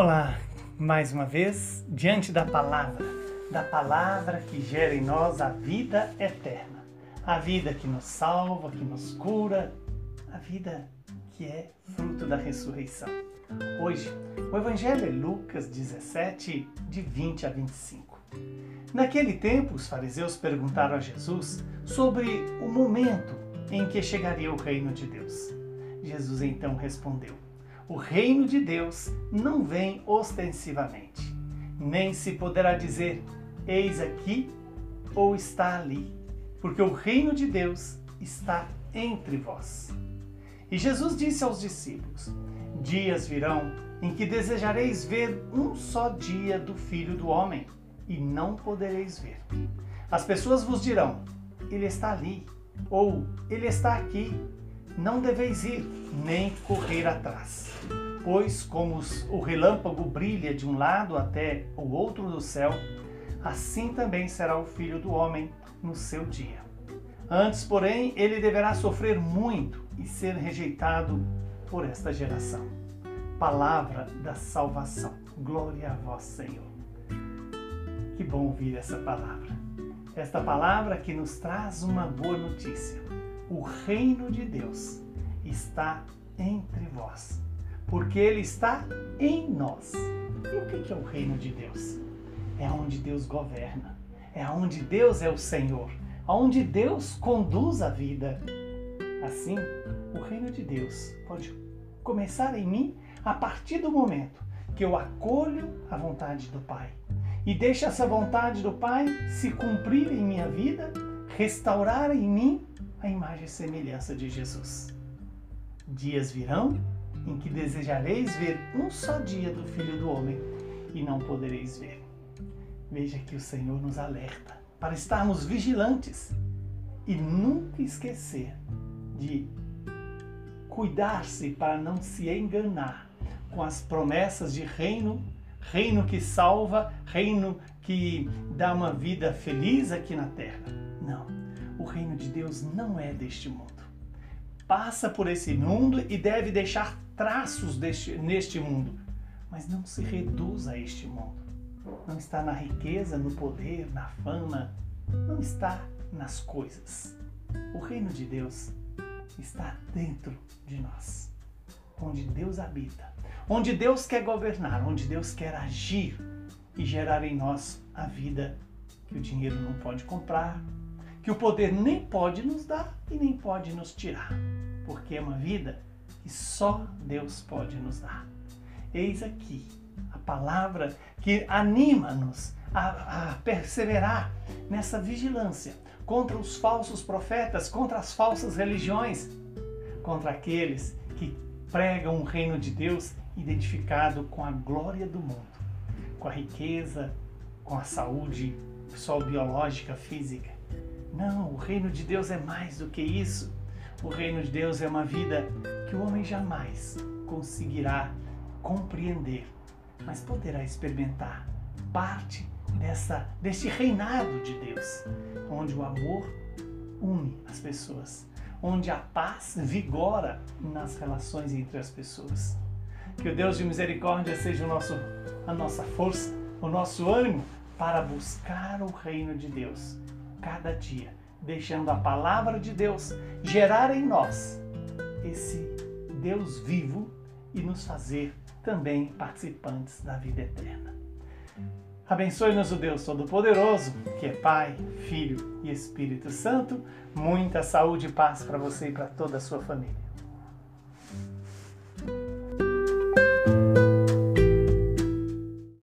Olá, mais uma vez, diante da palavra, da palavra que gera em nós a vida eterna, a vida que nos salva, que nos cura, a vida que é fruto da ressurreição. Hoje, o Evangelho é Lucas 17, de 20 a 25. Naquele tempo, os fariseus perguntaram a Jesus sobre o momento em que chegaria o reino de Deus. Jesus então respondeu: O reino de Deus não vem ostensivamente, nem se poderá dizer: Eis aqui ou está ali, porque o reino de Deus está entre vós. E Jesus disse aos discípulos: Dias virão em que desejareis ver um só dia do Filho do Homem, e não podereis ver. As pessoas vos dirão: Ele está ali, ou Ele está aqui, não deveis ir, nem correr atrás. Pois, como o relâmpago brilha de um lado até o outro do céu, assim também será o filho do homem no seu dia. Antes, porém, ele deverá sofrer muito e ser rejeitado por esta geração. Palavra da salvação. Glória a vós, Senhor. Que bom ouvir essa palavra. Esta palavra que nos traz uma boa notícia o reino de Deus está entre vós, porque ele está em nós. E o que é o reino de Deus? É onde Deus governa, é onde Deus é o Senhor, onde Deus conduz a vida. Assim, o reino de Deus pode começar em mim a partir do momento que eu acolho a vontade do Pai e deixo essa vontade do Pai se cumprir em minha vida, restaurar em mim a imagem e semelhança de Jesus. Dias virão em que desejareis ver um só dia do Filho do Homem e não podereis ver. Veja que o Senhor nos alerta para estarmos vigilantes e nunca esquecer de cuidar-se para não se enganar com as promessas de reino, reino que salva, reino que dá uma vida feliz aqui na terra. Não reino de Deus não é deste mundo. Passa por esse mundo e deve deixar traços deste, neste mundo, mas não se reduz a este mundo. Não está na riqueza, no poder, na fama, não está nas coisas. O reino de Deus está dentro de nós, onde Deus habita, onde Deus quer governar, onde Deus quer agir e gerar em nós a vida que o dinheiro não pode comprar, que o poder nem pode nos dar e nem pode nos tirar, porque é uma vida que só Deus pode nos dar. Eis aqui a palavra que anima-nos a, a perseverar nessa vigilância contra os falsos profetas, contra as falsas religiões, contra aqueles que pregam um reino de Deus identificado com a glória do mundo, com a riqueza, com a saúde só biológica, física. Não, o reino de Deus é mais do que isso. O reino de Deus é uma vida que o homem jamais conseguirá compreender, mas poderá experimentar parte dessa deste reinado de Deus, onde o amor une as pessoas, onde a paz vigora nas relações entre as pessoas. Que o Deus de misericórdia seja o nosso, a nossa força, o nosso ânimo para buscar o reino de Deus cada dia, deixando a palavra de Deus gerar em nós esse Deus vivo e nos fazer também participantes da vida eterna. Abençoe-nos o Deus Todo-Poderoso, que é Pai, Filho e Espírito Santo. Muita saúde e paz para você e para toda a sua família.